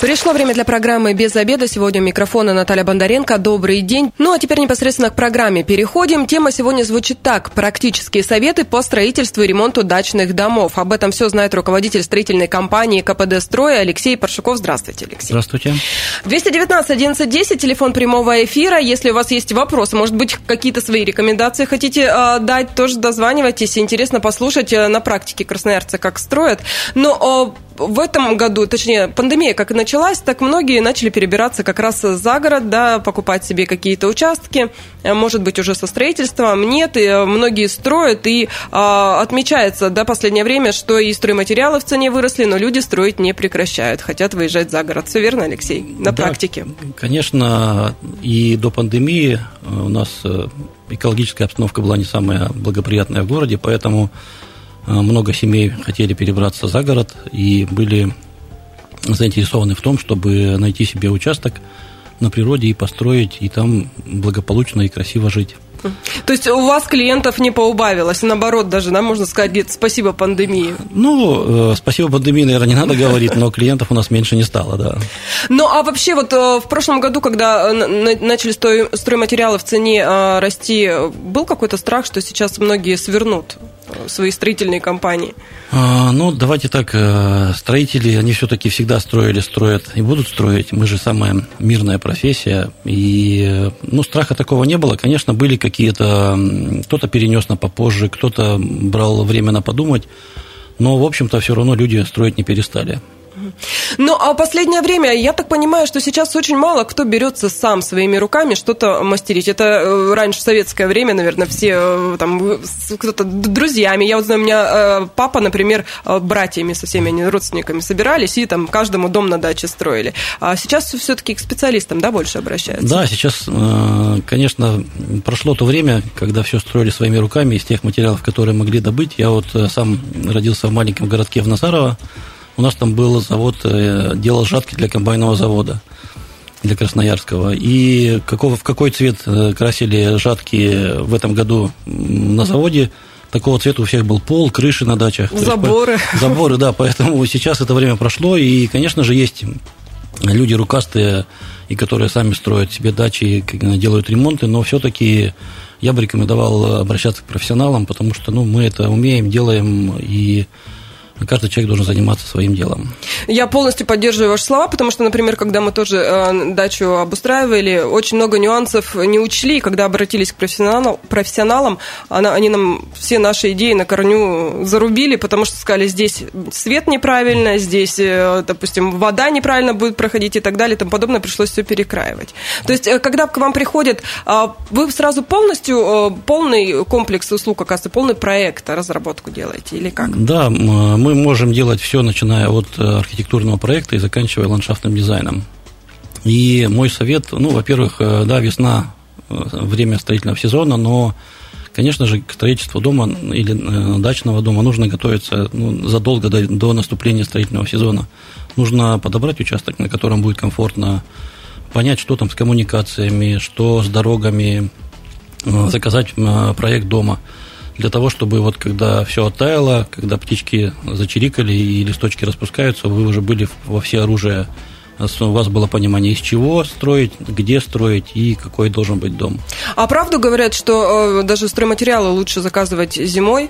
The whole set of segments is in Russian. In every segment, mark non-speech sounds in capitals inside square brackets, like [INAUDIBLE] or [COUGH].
Пришло время для программы «Без обеда». Сегодня у микрофона Наталья Бондаренко. Добрый день. Ну, а теперь непосредственно к программе переходим. Тема сегодня звучит так. Практические советы по строительству и ремонту дачных домов. Об этом все знает руководитель строительной компании КПД «Строй» Алексей Паршуков. Здравствуйте, Алексей. Здравствуйте. 219 11 телефон прямого эфира. Если у вас есть вопросы, может быть, какие-то свои рекомендации хотите э, дать, тоже дозванивайтесь. Интересно послушать э, на практике красноярцы, как строят. Но э, в этом году, точнее, пандемия как и началась, так многие начали перебираться как раз за город, да, покупать себе какие-то участки, э, может быть, уже со строительством, нет, и э, многие строят, и а, отмечается, да, последнее время, что и стройматериалы в цене выросли, но люди строить не прекращают, хотят выезжать за город. Все верно, Алексей, на да, практике? Конечно, и до пандемии э, у нас экологическая обстановка была не самая благоприятная в городе, поэтому много семей хотели перебраться за город и были заинтересованы в том, чтобы найти себе участок на природе и построить, и там благополучно и красиво жить. То есть у вас клиентов не поубавилось, наоборот даже, да, можно сказать, спасибо пандемии. Ну, э, спасибо пандемии, наверное, не надо говорить, но клиентов у нас меньше не стало, да. Ну, а вообще вот э, в прошлом году, когда начали стройматериалы в цене расти, был какой-то страх, что сейчас многие свернут свои строительные компании? А, ну, давайте так, э, строители, они все-таки всегда строили, строят и будут строить. Мы же самая мирная профессия, и, э, ну, страха такого не было. Конечно, были какие-то, кто-то перенес на попозже, кто-то брал время на подумать, но, в общем-то, все равно люди строить не перестали. Ну, а последнее время, я так понимаю, что сейчас очень мало кто берется сам своими руками что-то мастерить. Это э, раньше в советское время, наверное, все э, там кто-то друзьями. Я вот знаю, у меня э, папа, например, братьями со всеми они родственниками собирались и там каждому дом на даче строили. А сейчас все-таки к специалистам, да, больше обращаются? Да, сейчас, конечно, прошло то время, когда все строили своими руками из тех материалов, которые могли добыть. Я вот сам родился в маленьком городке в Назарово, у нас там был завод, э, делал жатки для комбайного завода, для Красноярского. И какого, в какой цвет э, красили жатки в этом году на заводе, такого цвета у всех был пол, крыши на дачах. Заборы. Есть, заборы, да, поэтому [LAUGHS] сейчас это время прошло, и, конечно же, есть люди рукастые, и которые сами строят себе дачи, делают ремонты, но все-таки я бы рекомендовал обращаться к профессионалам, потому что ну, мы это умеем, делаем, и каждый человек должен заниматься своим делом. Я полностью поддерживаю ваши слова, потому что, например, когда мы тоже э, дачу обустраивали, очень много нюансов не учли, когда обратились к профессионалам, профессионалам она, они нам все наши идеи на корню зарубили, потому что сказали, здесь свет неправильно, здесь, э, допустим, вода неправильно будет проходить и так далее и тому подобное, пришлось все перекраивать. То есть, э, когда к вам приходит, вы сразу полностью, полный комплекс услуг, оказывается, полный проект, разработку делаете или как? Да, мы мы можем делать все, начиная от э, архитектурного проекта и заканчивая ландшафтным дизайном. И мой совет, ну, во-первых, э, да, весна, э, время строительного сезона, но, конечно же, к строительству дома или дачного дома нужно готовиться ну, задолго до, до наступления строительного сезона. Нужно подобрать участок, на котором будет комфортно, понять, что там с коммуникациями, что с дорогами, заказать проект дома – для того, чтобы вот когда все оттаяло, когда птички зачирикали и листочки распускаются, вы уже были во все оружие у вас было понимание, из чего строить, где строить и какой должен быть дом. А правду говорят, что э, даже стройматериалы лучше заказывать зимой,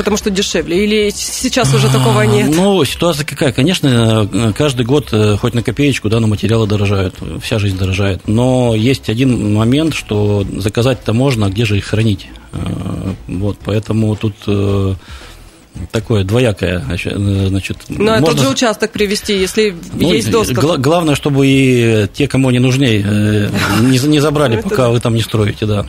Потому что дешевле? Или сейчас уже такого нет? Ну, ситуация какая? Конечно, каждый год э, хоть на копеечку, да, но материалы дорожают, вся жизнь дорожает. Но есть один момент, что заказать-то можно, а где же их хранить? Э, вот, поэтому тут э, такое двоякое, значит. Ну, а тот же участок привести, если ну, есть доступ. Гла- главное, чтобы и те, кому они нужнее, э, не, не забрали, пока вы там не строите, да.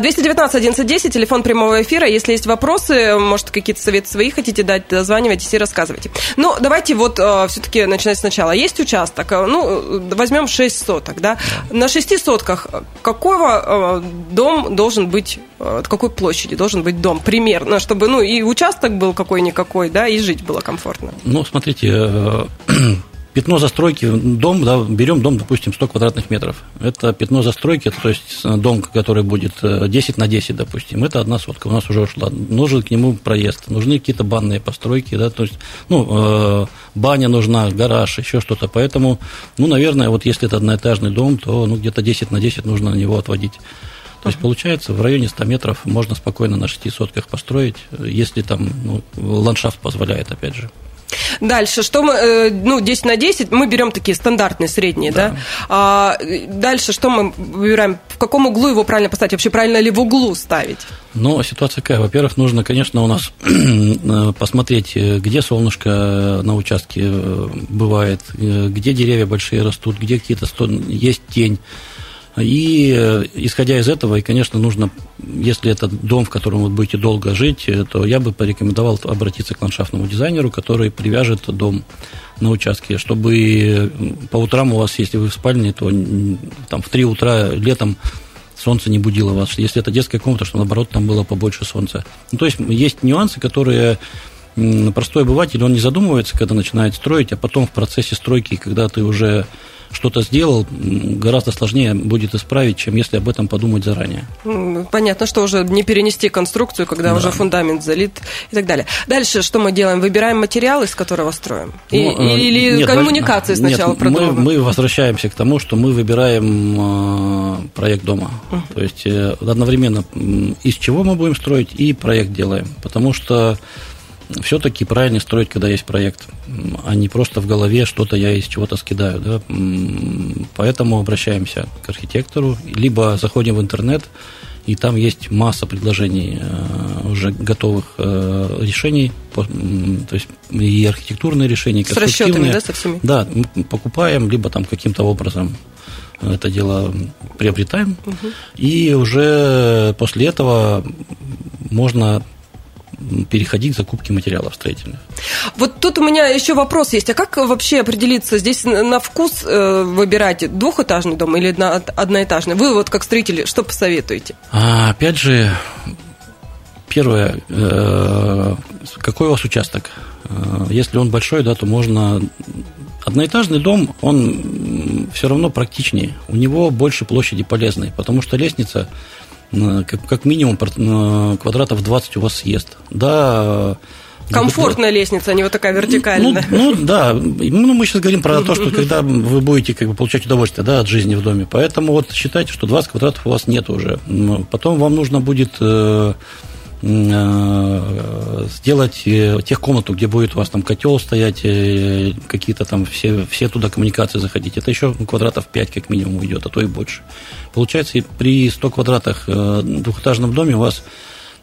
219 1110, телефон прямого эфира. Если есть вопросы, может, какие-то советы свои хотите дать, дозванивайтесь и рассказывайте. Ну, давайте вот э, все-таки начинать сначала. Есть участок, э, ну, возьмем 6 соток, да? На 6 сотках какого дом должен быть, какой площади должен быть дом примерно, чтобы, ну, и участок участок был какой-никакой, да, и жить было комфортно. Ну, смотрите, э, [CLEARS THROAT] пятно застройки, дом, да, берем дом, допустим, 100 квадратных метров. Это пятно застройки, то есть дом, который будет 10 на 10, допустим, это одна сотка у нас уже ушла. Нужен к нему проезд, нужны какие-то банные постройки, да, то есть, ну, баня нужна, гараж, еще что-то. Поэтому, ну, наверное, вот если это одноэтажный дом, то ну, где-то 10 на 10 нужно на него отводить. То есть, получается, в районе 100 метров можно спокойно на шести сотках построить, если там ну, ландшафт позволяет, опять же. Дальше, что мы, э, ну, 10 на 10, мы берем такие стандартные, средние, да? да? А, дальше, что мы выбираем, в каком углу его правильно поставить, вообще правильно ли в углу ставить? Ну, ситуация какая? Во-первых, нужно, конечно, у нас э, [CLEARS THROAT] посмотреть, э, где солнышко на участке бывает, где деревья большие растут, где какие-то есть тень. И э, исходя из этого, и, конечно, нужно, если это дом, в котором вы будете долго жить, э, то я бы порекомендовал обратиться к ландшафтному дизайнеру, который привяжет дом на участке, чтобы по утрам у вас, если вы в спальне, то там в 3 утра летом солнце не будило вас. Если это детская комната, что наоборот там было побольше солнца. Ну, то есть есть нюансы, которые простой обыватель, он не задумывается, когда начинает строить, а потом в процессе стройки, когда ты уже что-то сделал, гораздо сложнее будет исправить, чем если об этом подумать заранее. Понятно, что уже не перенести конструкцию, когда да. уже фундамент залит и так далее. Дальше что мы делаем? Выбираем материал, из которого строим? Ну, э, Или нет, коммуникации сначала нет? Мы, мы возвращаемся к тому, что мы выбираем э, проект дома. Uh-huh. То есть э, одновременно из чего мы будем строить и проект делаем. Потому что все-таки правильно строить, когда есть проект, а не просто в голове что-то я из чего-то скидаю. Да? Поэтому обращаемся к архитектору, либо заходим в интернет, и там есть масса предложений э, уже готовых э, решений, то есть и архитектурные решения, и С расчетами, да, со всеми? Да, мы покупаем, либо там каким-то образом это дело приобретаем, угу. и уже после этого можно переходить к закупке материалов строительных. Вот тут у меня еще вопрос есть. А как вообще определиться здесь на вкус э, выбирать двухэтажный дом или одноэтажный? Вы вот как строители что посоветуете? А, опять же, первое, э, какой у вас участок? Э, если он большой, да, то можно Одноэтажный дом, он все равно практичнее. У него больше площади полезной, потому что лестница как, как минимум квадратов 20 у вас съест. Да, Комфортная лестница, а не вот такая вертикальная. Ну, ну да, ну, мы сейчас говорим про то, что [LAUGHS] когда вы будете как бы, получать удовольствие да, от жизни в доме. Поэтому вот считайте, что 20 квадратов у вас нет уже. Потом вам нужно будет Э, сделать э, техкомнату, где будет у вас там котел стоять, э, какие-то там все, все туда коммуникации заходить. Это еще квадратов 5 как минимум уйдет, а то и больше. Получается, при 100 квадратах двухэтажном доме у вас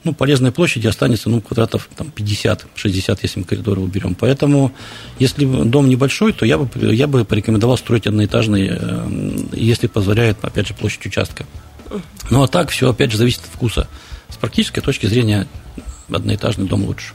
ну, полезной площади останется ну, квадратов там, 50-60, если мы коридоры уберем. Поэтому, если дом небольшой, то я бы, я бы порекомендовал строить одноэтажный, если позволяет, опять же, площадь участка. Ну, а так все, опять же, зависит от вкуса. С практической точки зрения одноэтажный дом лучше.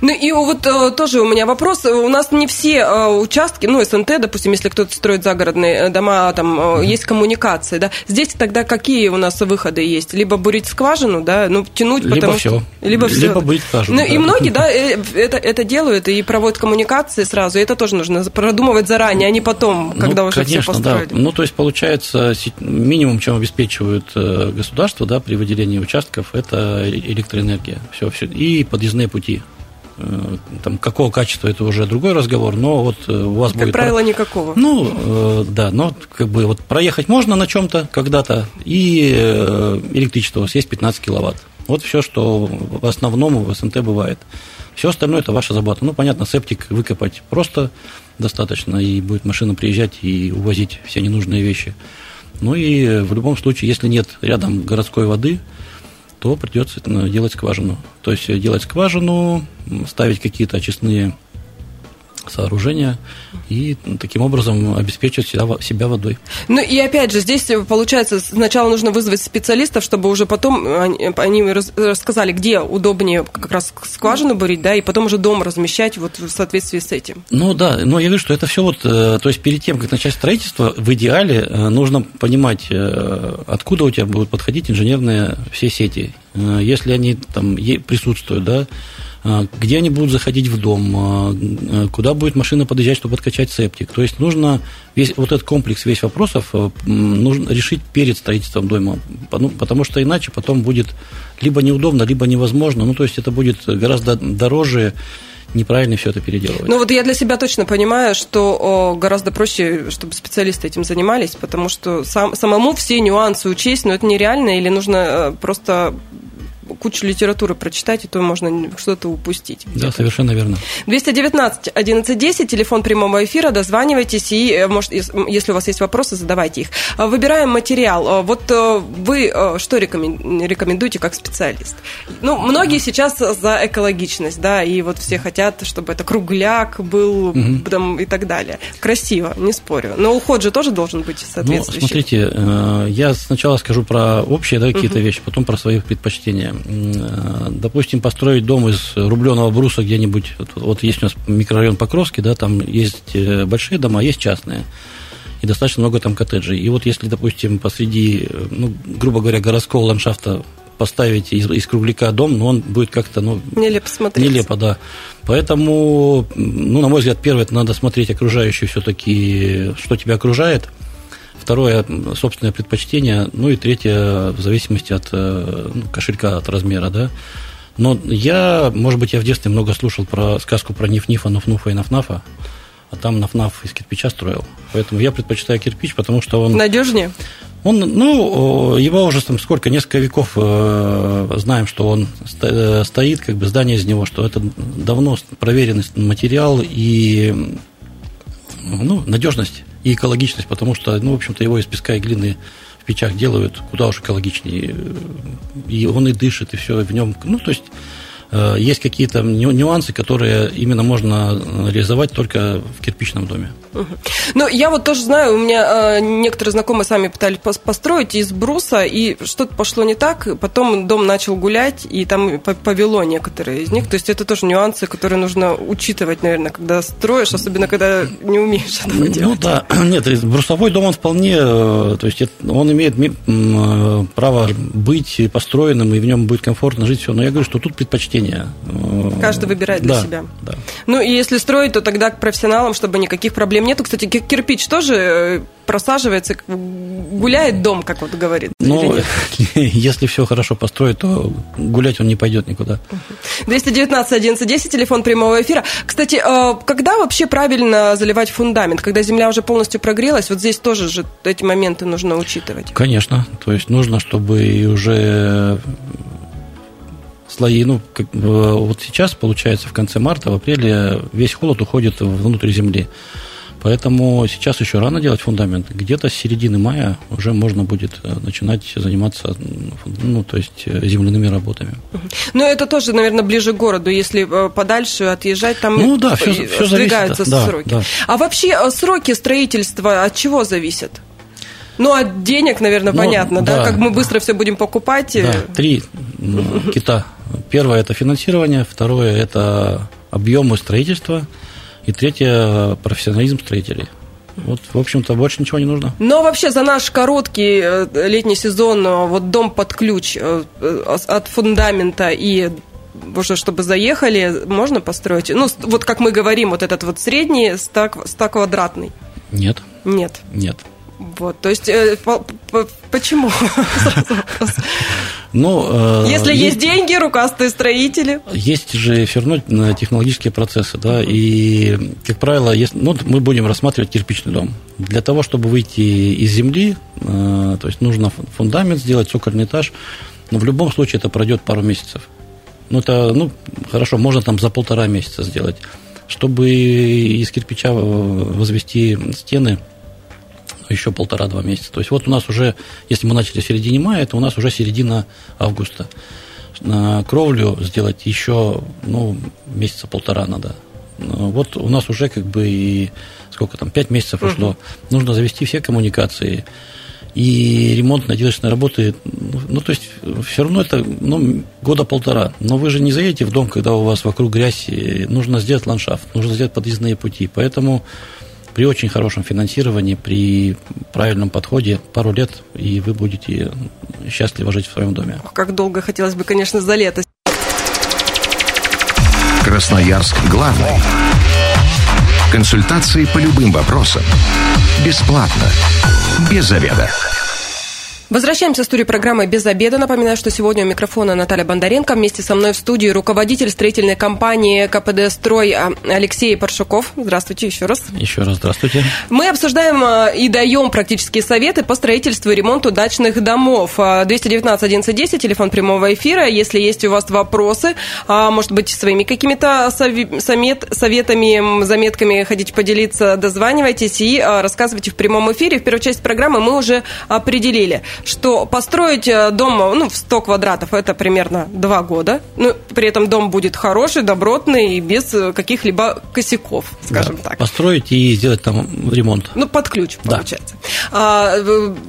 Ну и вот э, тоже у меня вопрос. У нас не все э, участки, ну, СНТ, допустим, если кто-то строит загородные э, дома, там mm-hmm. есть коммуникации, да. Здесь тогда какие у нас выходы есть? Либо бурить скважину, да, ну, тянуть, либо потому все. что... Либо все. Либо бурить скважину, Ну да. и многие, [LAUGHS] да, это, это делают и проводят коммуникации сразу, и это тоже нужно продумывать заранее, а не потом, когда ну, уже конечно, все построили. Да. Ну, то есть, получается, минимум, чем обеспечивают государство, да, при выделении участков, это электроэнергия. Все, все. И подъездные пути там, какого качества, это уже другой разговор, но вот э, у вас как будет... Как правило, никакого. Ну, э, да, но как бы вот проехать можно на чем-то когда-то, и электричество у вас есть 15 киловатт. Вот все, что в основном в СНТ бывает. Все остальное это ваша забота. Ну, понятно, септик выкопать просто достаточно, и будет машина приезжать и увозить все ненужные вещи. Ну и в любом случае, если нет рядом городской воды, то придется делать скважину. То есть делать скважину, ставить какие-то очистные сооружения и таким образом обеспечивать себя, себя водой. Ну и опять же, здесь получается, сначала нужно вызвать специалистов, чтобы уже потом они, они рассказали, где удобнее как раз скважину бурить, да, и потом уже дом размещать вот в соответствии с этим. Ну да, но я вижу, что это все вот, э, то есть перед тем, как начать строительство, в идеале э, нужно понимать, э, откуда у тебя будут подходить инженерные все сети. Если они там присутствуют, да, где они будут заходить в дом, а, а, куда будет машина подъезжать, чтобы откачать септик. То есть нужно весь вот этот комплекс, весь вопросов нужно решить перед строительством дома, ну, потому что иначе потом будет либо неудобно, либо невозможно. Ну, то есть это будет гораздо дороже неправильно все это переделывать. Ну вот я для себя точно понимаю, что о, гораздо проще, чтобы специалисты этим занимались, потому что сам, самому все нюансы учесть, но это нереально, или нужно э, просто кучу литературы прочитать, и то можно что-то упустить. Да, совершенно верно. 219 1110, телефон прямого эфира, дозванивайтесь, и, э, может, если у вас есть вопросы, задавайте их. А, выбираем материал. А, вот э, вы э, что рекомендуете как специалист? Ну, многие сейчас за экологичность, да, и вот все хотят, чтобы это кругляк был угу. там, и так далее. Красиво, не спорю. Но уход же тоже должен быть ну, соответствующий. Ну, смотрите, я сначала скажу про общие да, какие-то угу. вещи, потом про свои предпочтения. Э, допустим, построить дом из рубленого бруса где-нибудь, вот есть у нас микрорайон Покровский, да, там есть э, большие дома, есть частные, и достаточно много там коттеджей. И вот если, допустим, посреди, э, ну, грубо говоря, городского ландшафта поставить из, из кругляка дом, но он будет как-то, ну... Нелепо смотреть. Нелепо, да. Поэтому, ну, на мой взгляд, первое, это надо смотреть окружающее все-таки, что тебя окружает – Второе – собственное предпочтение. Ну и третье – в зависимости от э, ну, кошелька, от размера, да. Но я, может быть, я в детстве много слушал про сказку про Ниф-Нифа, Нуф-Нуфа и Наф-Нафа, а там Наф-Наф из кирпича строил. Поэтому я предпочитаю кирпич, потому что он... Надежнее? Он, ну, его уже там сколько, несколько веков э, знаем, что он э, стоит, как бы здание из него, что это давно проверенный материал и ну, надежность и экологичность, потому что, ну, в общем-то, его из песка и глины в печах делают куда уж экологичнее. И он и дышит, и все в нем. Ну, то есть Э, есть какие-то нюансы, которые именно можно реализовать только в кирпичном доме. Ну, я вот тоже знаю, у меня э, некоторые знакомые сами пытались построить из бруса, и что-то пошло не так, потом дом начал гулять, и там повело некоторые из них. То есть это тоже нюансы, которые нужно учитывать, наверное, когда строишь, особенно когда не умеешь этого ну, делать. Ну да, [CLEARS THROAT] нет, брусовой дом он вполне, э, то есть он имеет право быть построенным, и в нем будет комфортно жить все. Но я говорю, что тут предпочтение предпочтения. Каждый выбирает для да, себя. Да. Ну и если строить, то тогда к профессионалам, чтобы никаких проблем нету. Кстати, кирпич тоже э, просаживается, гуляет дом, как вот говорит. Ну, [LAUGHS] если все хорошо построить, то гулять он не пойдет никуда. 219 11 10, телефон прямого эфира. Кстати, э, когда вообще правильно заливать фундамент? Когда земля уже полностью прогрелась? Вот здесь тоже же эти моменты нужно учитывать. Конечно. То есть нужно, чтобы уже слои, ну, как, вот сейчас, получается, в конце марта, в апреле весь холод уходит внутрь земли. Поэтому сейчас еще рано делать фундамент. Где-то с середины мая уже можно будет э, начинать заниматься, ну, то есть э, земляными работами. Ну, это тоже, наверное, ближе к городу. Если э, подальше отъезжать, там ну, да, все, все сдвигаются зависит, сроки. Да, да. А вообще сроки строительства от чего зависят? Ну, от денег, наверное, ну, понятно, да. да? Как мы быстро все будем покупать. Да, три [LAUGHS] кита Первое – это финансирование, второе – это объемы строительства, и третье – профессионализм строителей. Вот, в общем-то, больше ничего не нужно. Но вообще за наш короткий э, летний сезон э, вот дом под ключ э, от фундамента и уже чтобы заехали, можно построить? Ну, вот как мы говорим, вот этот вот средний 100, 100 квадратный. Нет. Нет. Нет. Вот, то есть, э, по, по, почему? [LAUGHS] Ну, э, Если есть, есть деньги, рукастые строители. Есть же все равно технологические процессы, да, uh-huh. и, как правило, если, ну, мы будем рассматривать кирпичный дом. Для того, чтобы выйти из земли, э, то есть нужно фундамент сделать, цокольный этаж, но в любом случае это пройдет пару месяцев. Ну, это, ну, хорошо, можно там за полтора месяца сделать. Чтобы из кирпича э, возвести стены, еще полтора-два месяца. То есть вот у нас уже, если мы начали в середине мая, это у нас уже середина августа. На кровлю сделать еще, ну, месяца полтора надо. Ну, вот у нас уже как бы и сколько там, пять месяцев ушло. Угу. Нужно завести все коммуникации и ремонтно-отделочные работы, ну, то есть, все равно это, ну, года полтора. Но вы же не заедете в дом, когда у вас вокруг грязь, нужно сделать ландшафт, нужно сделать подъездные пути. Поэтому при очень хорошем финансировании, при правильном подходе пару лет, и вы будете счастливо жить в своем доме. Как долго хотелось бы, конечно, за лето. Красноярск главный. Консультации по любым вопросам. Бесплатно. Без заведа. Возвращаемся в студию программы «Без обеда». Напоминаю, что сегодня у микрофона Наталья Бондаренко. Вместе со мной в студии руководитель строительной компании КПД «Строй» Алексей Паршуков. Здравствуйте еще раз. Еще раз здравствуйте. Мы обсуждаем э, и даем практические советы по строительству и ремонту дачных домов. 219 1110, телефон прямого эфира. Если есть у вас вопросы, а, может быть, своими какими-то советами, заметками хотите поделиться, дозванивайтесь и рассказывайте в прямом эфире. В первой части программы мы уже определили – что построить э, дом ну, в 100 квадратов это примерно 2 года. Ну, при этом дом будет хороший, добротный и без э, каких-либо косяков, скажем да, так. Построить и сделать там ремонт. Ну, под ключ, да. получается. А,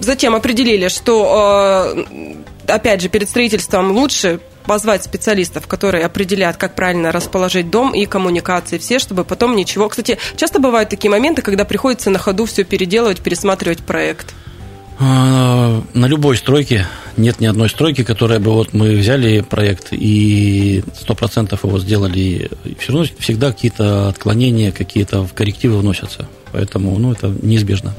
затем определили, что, э, опять же, перед строительством лучше позвать специалистов, которые определят, как правильно расположить дом и коммуникации все, чтобы потом ничего... Кстати, часто бывают такие моменты, когда приходится на ходу все переделывать, пересматривать проект. А, на любой стройке нет ни одной стройки, которая бы вот мы взяли проект и сто процентов его сделали. Все равно всегда какие-то отклонения, какие-то коррективы вносятся. Поэтому, ну, это неизбежно.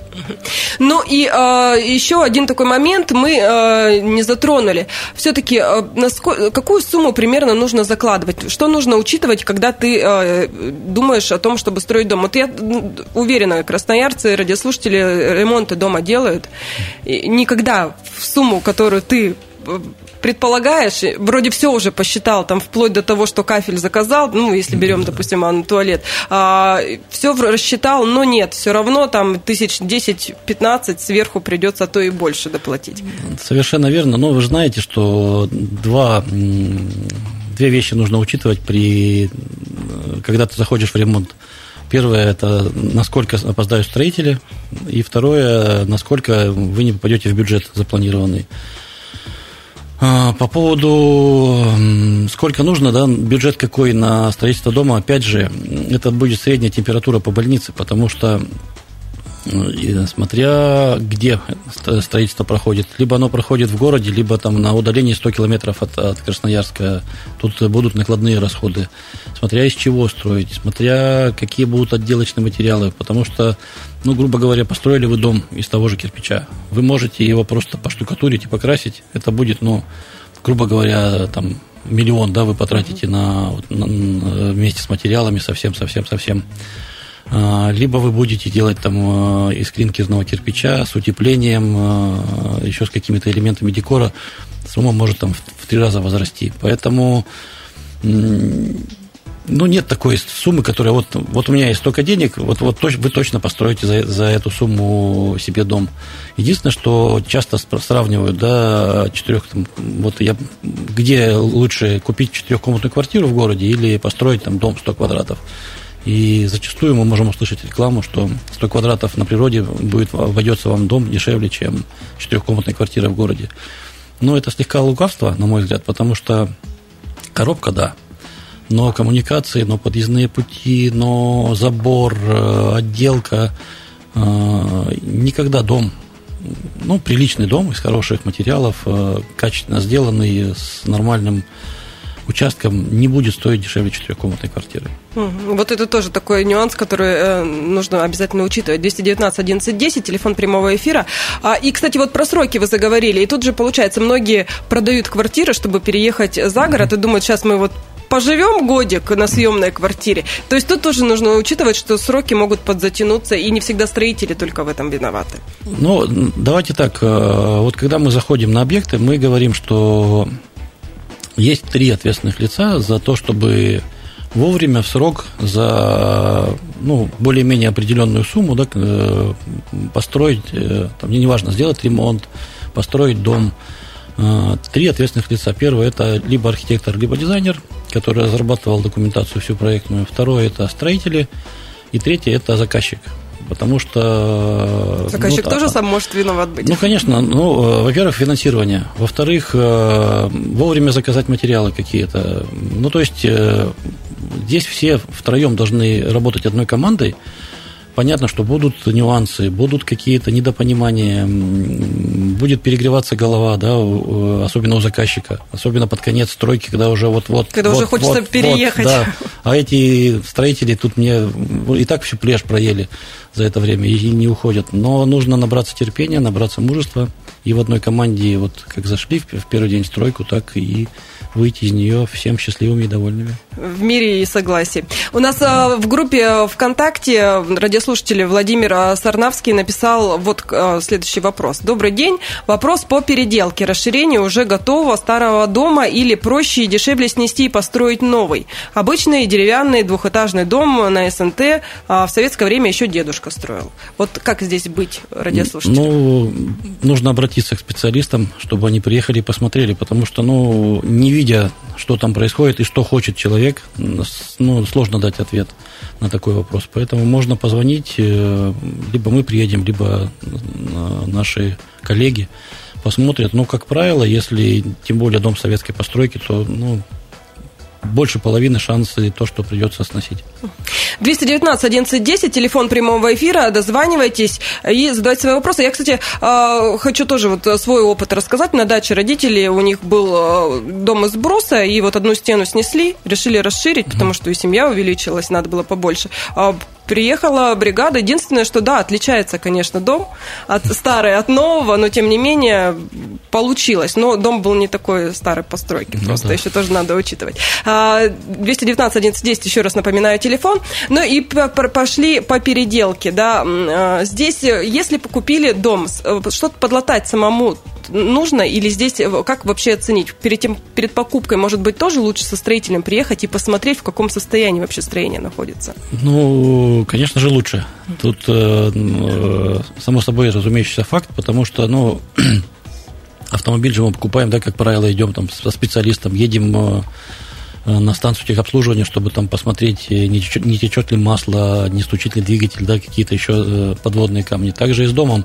Ну и э, еще один такой момент мы э, не затронули. Все-таки э, насколько, какую сумму примерно нужно закладывать? Что нужно учитывать, когда ты э, думаешь о том, чтобы строить дом? Вот я уверена, красноярцы, радиослушатели ремонты дома делают. И никогда в сумму, которую ты э, предполагаешь, вроде все уже посчитал, там вплоть до того, что кафель заказал, ну, если берем, допустим, а, туалет, а, все рассчитал, но нет, все равно там тысяч 10-15 сверху придется, а то и больше доплатить. Совершенно верно, но вы же знаете, что два две вещи нужно учитывать при когда ты заходишь в ремонт. Первое – это насколько опоздают строители, и второе – насколько вы не попадете в бюджет запланированный. А, по поводу сколько нужно, да, бюджет какой на строительство дома, опять же, это будет средняя температура по больнице, потому что ну, смотря где строительство проходит. Либо оно проходит в городе, либо там на удалении 100 километров от, от Красноярска. Тут будут накладные расходы. Смотря из чего строить, смотря какие будут отделочные материалы. Потому что, ну, грубо говоря, построили вы дом из того же кирпича. Вы можете его просто поштукатурить и покрасить. Это будет, ну, грубо говоря, там миллион, да, вы потратите на, на, на вместе с материалами совсем, совсем, совсем. А, либо вы будете делать там а, из клинкерного кирпича с утеплением, а, еще с какими-то элементами декора, сумма может там в три раза возрасти. Поэтому ну, нет такой суммы, которая вот, вот у меня есть столько денег, вот, вот вы точно построите за, за эту сумму себе дом. Единственное, что часто сравнивают, да, четырех, там, вот я, где лучше купить четырехкомнатную квартиру в городе или построить там дом 100 квадратов. И зачастую мы можем услышать рекламу, что 100 квадратов на природе будет, обойдется вам дом дешевле, чем четырехкомнатная квартира в городе. Но это слегка лукавство, на мой взгляд, потому что коробка, да, но коммуникации, но подъездные пути, но забор, э, отделка, э, никогда дом, ну, приличный дом из хороших материалов, э, качественно сделанный, с нормальным участком не будет стоить дешевле четырехкомнатной квартиры. Вот это тоже такой нюанс, который нужно обязательно учитывать. 219 11 10, телефон прямого эфира. А, и, кстати, вот про сроки вы заговорили. И тут же, получается, многие продают квартиры, чтобы переехать за город и думают, сейчас мы вот поживем годик на съемной квартире. То есть тут тоже нужно учитывать, что сроки могут подзатянуться, и не всегда строители только в этом виноваты. Ну, давайте так. Э, вот когда мы заходим на объекты, мы говорим, что есть три ответственных лица за то, чтобы вовремя, в срок, за ну, более-менее определенную сумму да, э, построить, э, там, не неважно, сделать ремонт, построить дом. Э, три ответственных лица. Первое – это либо архитектор, либо дизайнер, который разрабатывал документацию всю проектную. Второе – это строители. И третье – это заказчик, потому что... Заказчик ну, тоже а, сам может виноват быть. Ну, конечно. Ну, э, во-первых, финансирование. Во-вторых, э, вовремя заказать материалы какие-то. Ну, то есть, э, здесь все втроем должны работать одной командой. Понятно, что будут нюансы, будут какие-то недопонимания, будет перегреваться голова, да, особенно у заказчика, особенно под конец стройки, когда уже вот-вот... Когда вот, уже хочется вот, переехать. Вот, да. А эти строители тут мне и так всю плешь проели за это время и не уходят. Но нужно набраться терпения, набраться мужества. И в одной команде, вот как зашли в первый день стройку, так и выйти из нее всем счастливыми и довольными. В мире и согласии. У нас э, в группе ВКонтакте радиослушатель Владимир Сарнавский написал вот э, следующий вопрос. Добрый день. Вопрос по переделке. Расширение уже готово старого дома или проще и дешевле снести и построить новый? Обычный деревянный двухэтажный дом на СНТ а в советское время еще дедушка строил. Вот как здесь быть радиослушателем? Ну, нужно обратиться к специалистам, чтобы они приехали и посмотрели, потому что, ну, не видя видя, что там происходит и что хочет человек, ну, сложно дать ответ на такой вопрос. Поэтому можно позвонить, э, либо мы приедем, либо э, наши коллеги посмотрят. Но, как правило, если тем более дом советской постройки, то ну, больше половины шансы то, что придется сносить. 219 1110, телефон прямого эфира, дозванивайтесь и задавайте свои вопросы. Я, кстати, а, хочу тоже вот свой опыт рассказать. На даче родителей у них был а, дом из бруса, и вот одну стену снесли, решили расширить, потому что и семья увеличилась, надо было побольше. Приехала бригада. Единственное, что да, отличается, конечно, дом от старый от нового, но тем не менее получилось. Но дом был не такой старой постройки, ну, просто да. еще тоже надо учитывать. 219 1110, еще раз напоминаю, телефон. Ну и пошли по переделке, да. А, здесь, если покупили дом, э, что-то подлатать самому нужно или здесь э, как вообще оценить? Перед, тем, перед покупкой, может быть, тоже лучше со строителем приехать и посмотреть, в каком состоянии вообще строение находится? Ну, конечно же, лучше. Тут, э, э, само собой, разумеющийся факт, потому что, ну, [CLEARS THROAT] автомобиль же мы покупаем, да, как правило, идем там со специалистом, едем на станцию техобслуживания, чтобы там посмотреть, не течет, не течет ли масло, не стучит ли двигатель, да, какие-то еще подводные камни. Также и с домом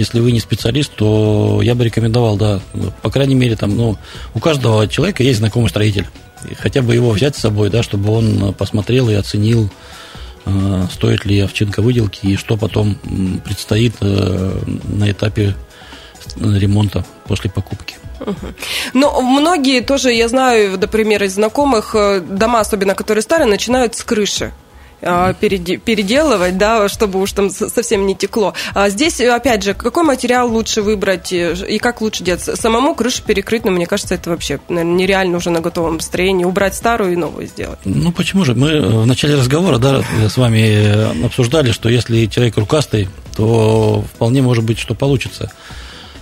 если вы не специалист, то я бы рекомендовал, да, по крайней мере, там, ну, у каждого человека есть знакомый строитель. И хотя бы его взять с собой, да, чтобы он посмотрел и оценил, э, стоит ли овчинка выделки и что потом предстоит э, на этапе ремонта после покупки. Но многие тоже, я знаю, например, из знакомых, э, дома, особенно которые старые, начинают с крыши. А, переделывать, да, чтобы уж там совсем не текло. А здесь, опять же, какой материал лучше выбрать э, и как лучше делать? Самому крышу перекрыть, ну, мне кажется, это вообще наверное, нереально уже на готовом строении. Убрать старую и новую сделать. Ну, почему же? Мы э, в начале разговора, да, с вами э, обсуждали, что если человек рукастый, то вполне может быть, что получится.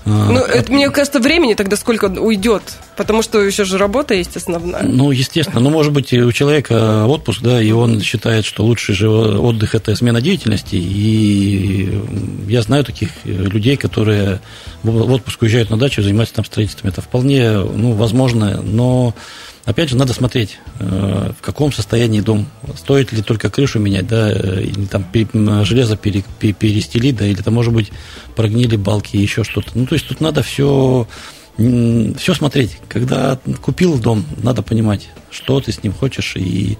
А, ну, это, мне кажется, времени тогда сколько уйдет, потому что еще же работа есть основная. Ну, естественно. Ну, может быть, у человека отпуск, да, и он считает, что лучший же отдых – это смена деятельности. И я знаю таких людей, которые в отпуск уезжают на дачу и занимаются там строительством. Это вполне, ну, возможно, но Опять же, надо смотреть, э, в каком состоянии дом. Стоит ли только крышу менять, да, э, или там железо пере, перестелить, да, или там, может быть, прогнили балки, еще что-то. Ну, то есть тут надо все, все смотреть. Когда купил дом, надо понимать, что ты с ним хочешь и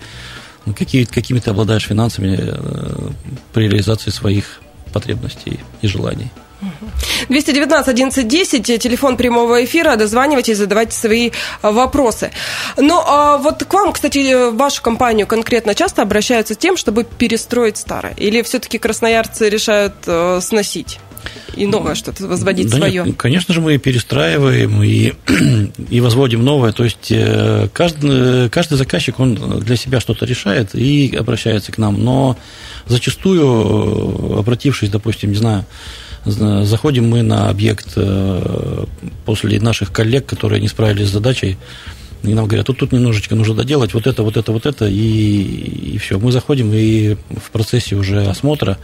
ну, какие, какими ты обладаешь финансами э, при реализации своих потребностей и желаний. 219 1110, телефон прямого эфира, дозванивайтесь, задавайте свои а, вопросы. Но а вот к вам, кстати, в вашу компанию конкретно часто обращаются с тем, чтобы перестроить старое? Или все-таки красноярцы решают э, сносить? и новое что-то возводить да свое? Нет, конечно же, мы перестраиваем и, [CLEARS THROAT] и возводим новое. То есть э, каждый, каждый заказчик, он для себя что-то решает и обращается к нам. Но зачастую, э, обратившись, допустим, не знаю, Заходим мы на объект э, после наших коллег, которые не справились с задачей, и нам говорят, тут, тут немножечко нужно доделать, вот это, вот это, вот это, и, и все. Мы заходим, и в процессе уже осмотра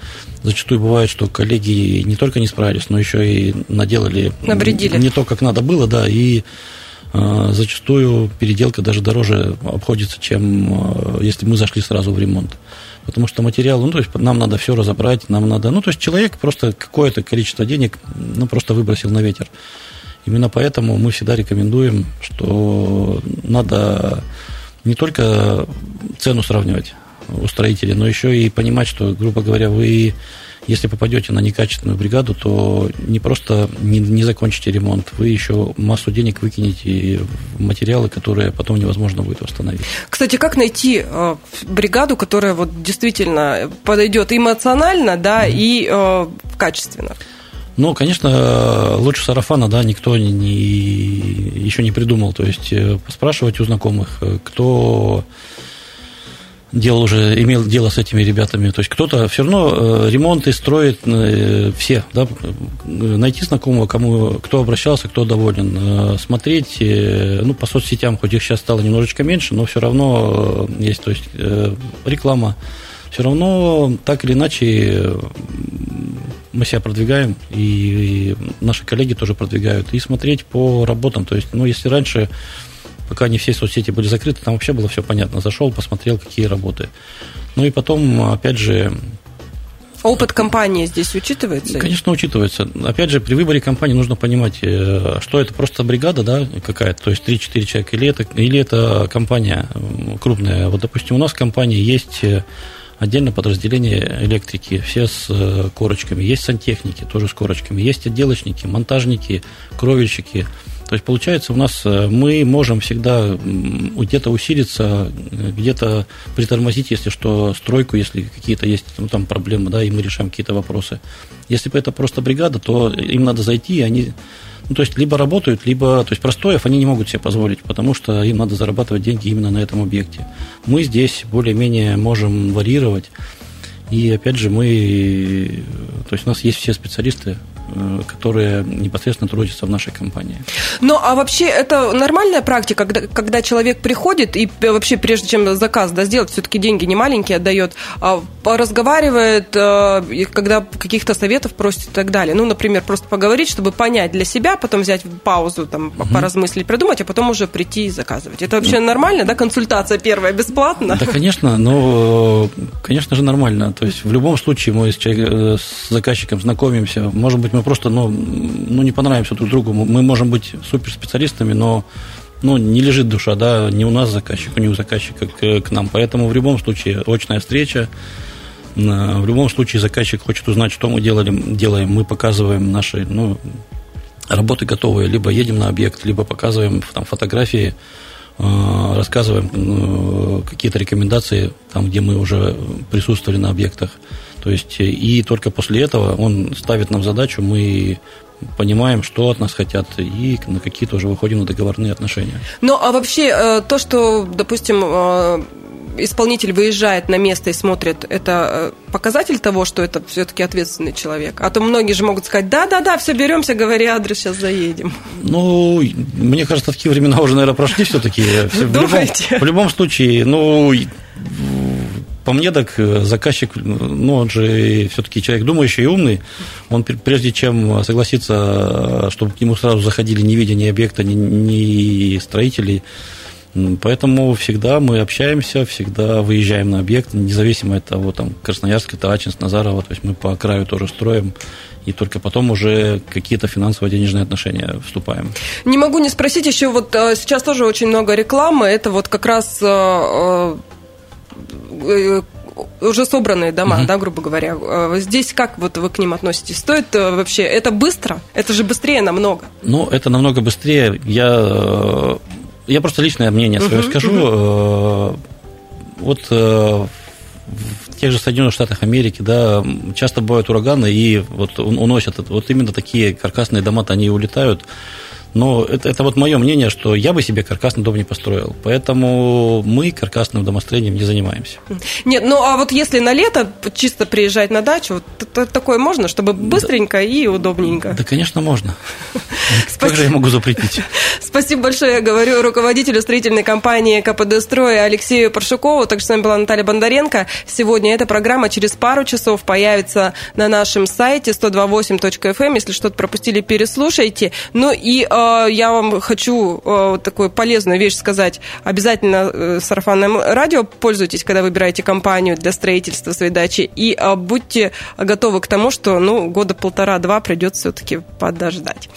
зачастую бывает, что коллеги не только не справились, но еще и наделали Навредили. не то, как надо было, да, и э, зачастую переделка даже дороже обходится, чем э, если мы зашли сразу в ремонт потому что материал, ну, то есть нам надо все разобрать, нам надо, ну, то есть человек просто какое-то количество денег, ну, просто выбросил на ветер. Именно поэтому мы всегда рекомендуем, что надо не только цену сравнивать у строителей, но еще и понимать, что, грубо говоря, вы если попадете на некачественную бригаду, то не просто не, не закончите ремонт, вы еще массу денег выкинете в материалы, которые потом невозможно будет восстановить. Кстати, как найти э, бригаду, которая вот действительно подойдет эмоционально, да, mm-hmm. и э, качественно? Ну, конечно, лучше сарафана, да, никто не, не, еще не придумал. То есть э, спрашивать у знакомых, э, кто делал уже, имел дело с этими ребятами. То есть кто-то все равно э, ремонты строит все, да, найти знакомого, кому, кто обращался, кто доволен, смотреть, ну, по соцсетям, хоть их сейчас стало немножечко меньше, но все равно есть, то есть реклама, все равно так или иначе мы себя продвигаем, и, наши коллеги тоже продвигают, и смотреть по работам. То есть, ну, если раньше, пока не все соцсети были закрыты, там вообще было все понятно. Зашел, посмотрел, какие работы. Ну и потом, опять же, Опыт компании здесь учитывается? Конечно, учитывается. Опять же, при выборе компании нужно понимать, э, что это просто бригада да, какая-то, то есть 3-4 человека, или это, или это компания крупная. Вот, допустим, у нас в компании есть э, отдельно подразделение электрики, все с э, корочками. Есть сантехники, тоже с корочками. Есть отделочники, монтажники, кровельщики. То есть, получается, у нас э, мы можем всегда где-то усилиться, где-то притормозить, если что, стройку, если какие-то есть ну, там проблемы, да, и мы решаем какие-то вопросы. Если бы это просто бригада, то им надо зайти, и они ну, то есть, либо работают, либо... То есть, простоев они не могут себе позволить, потому что им надо зарабатывать деньги именно на этом объекте. Мы здесь более-менее можем варьировать. И, опять же, мы... То есть, у нас есть все специалисты, Э, которые непосредственно трудятся в нашей компании. Ну, а вообще это нормальная практика, когда, когда человек приходит и вообще прежде чем заказ да, сделать, все-таки деньги не маленькие отдает, а разговаривает, э, когда каких-то советов просит и так далее. Ну, например, просто поговорить, чтобы понять для себя, потом взять паузу, там, угу. поразмыслить, придумать, а потом уже прийти и заказывать. Это вообще ну, нормально, да, консультация первая бесплатно? Да, конечно, но, конечно же, нормально. То есть в любом случае мы с, человек, э, с заказчиком знакомимся, может быть, мы просто ну, ну, не понравимся друг другу. Мы можем быть суперспециалистами, но ну, не лежит душа, да, не у нас заказчик, не у заказчика к, к нам. Поэтому в любом случае очная встреча, в любом случае заказчик хочет узнать, что мы делали, делаем. Мы показываем наши ну, работы готовые, либо едем на объект, либо показываем там, фотографии, э, рассказываем э, какие-то рекомендации, там, где мы уже присутствовали на объектах. То есть, и только после этого он ставит нам задачу, мы понимаем, что от нас хотят, и на какие тоже выходим на договорные отношения. Ну, а вообще, э, то, что, допустим, э, исполнитель выезжает на место и смотрит, это э, показатель того, что это все-таки ответственный человек? А то многие же могут сказать, да-да-да, все беремся, говори адрес, сейчас заедем. Ну, мне кажется, такие времена уже, наверное, прошли все-таки. [LAUGHS] В любом, в любом случае, ну, по мне так э, заказчик, ну, он же все-таки человек думающий и умный, он прежде чем согласиться, чтобы к нему сразу заходили, не видя ни объекта, ни, ни строителей, Поэтому всегда мы общаемся, всегда выезжаем на объект, независимо от того, там, Красноярск, это Ачинск, Назарова, то есть мы по краю тоже строим, и только потом уже какие-то финансово-денежные отношения вступаем. Не могу не спросить, еще вот э, сейчас тоже очень много рекламы, это вот как раз э, Э, уже собранные дома, угу. да, грубо говоря. Э, здесь как вот вы к ним относитесь? Стоит э, вообще, это быстро? Это же быстрее намного. Ну, это намного быстрее. Я, я просто личное мнение свое угу, скажу. Угу. Вот в тех же Соединенных Штатах Америки, да, часто бывают ураганы, и вот уносят, вот именно такие каркасные дома-то они улетают. Но это, это вот мое мнение, что я бы себе каркасный дом не построил. Поэтому мы каркасным домостроением не занимаемся. Нет, ну а вот если на лето чисто приезжать на дачу, то, такое можно, чтобы быстренько да, и удобненько? Да, конечно, можно. [LAUGHS] Как же я могу запретить? Спасибо большое, я говорю руководителю строительной компании КПД «Строй» Алексею Паршукову. Также с вами была Наталья Бондаренко. Сегодня эта программа через пару часов появится на нашем сайте 128.fm. Эм. Если что-то пропустили, переслушайте. Ну и э, Э, я вам хочу э, такую полезную вещь сказать. Обязательно э, сарафанным радио пользуйтесь, когда выбираете компанию для строительства своей дачи. И будьте готовы к тому, что ну, года полтора-два придется все-таки подождать.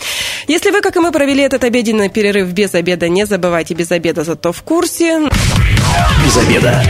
Если вы, как и мы, провели этот обеденный перерыв без обеда, не забывайте без обеда, зато в курсе. Без обеда.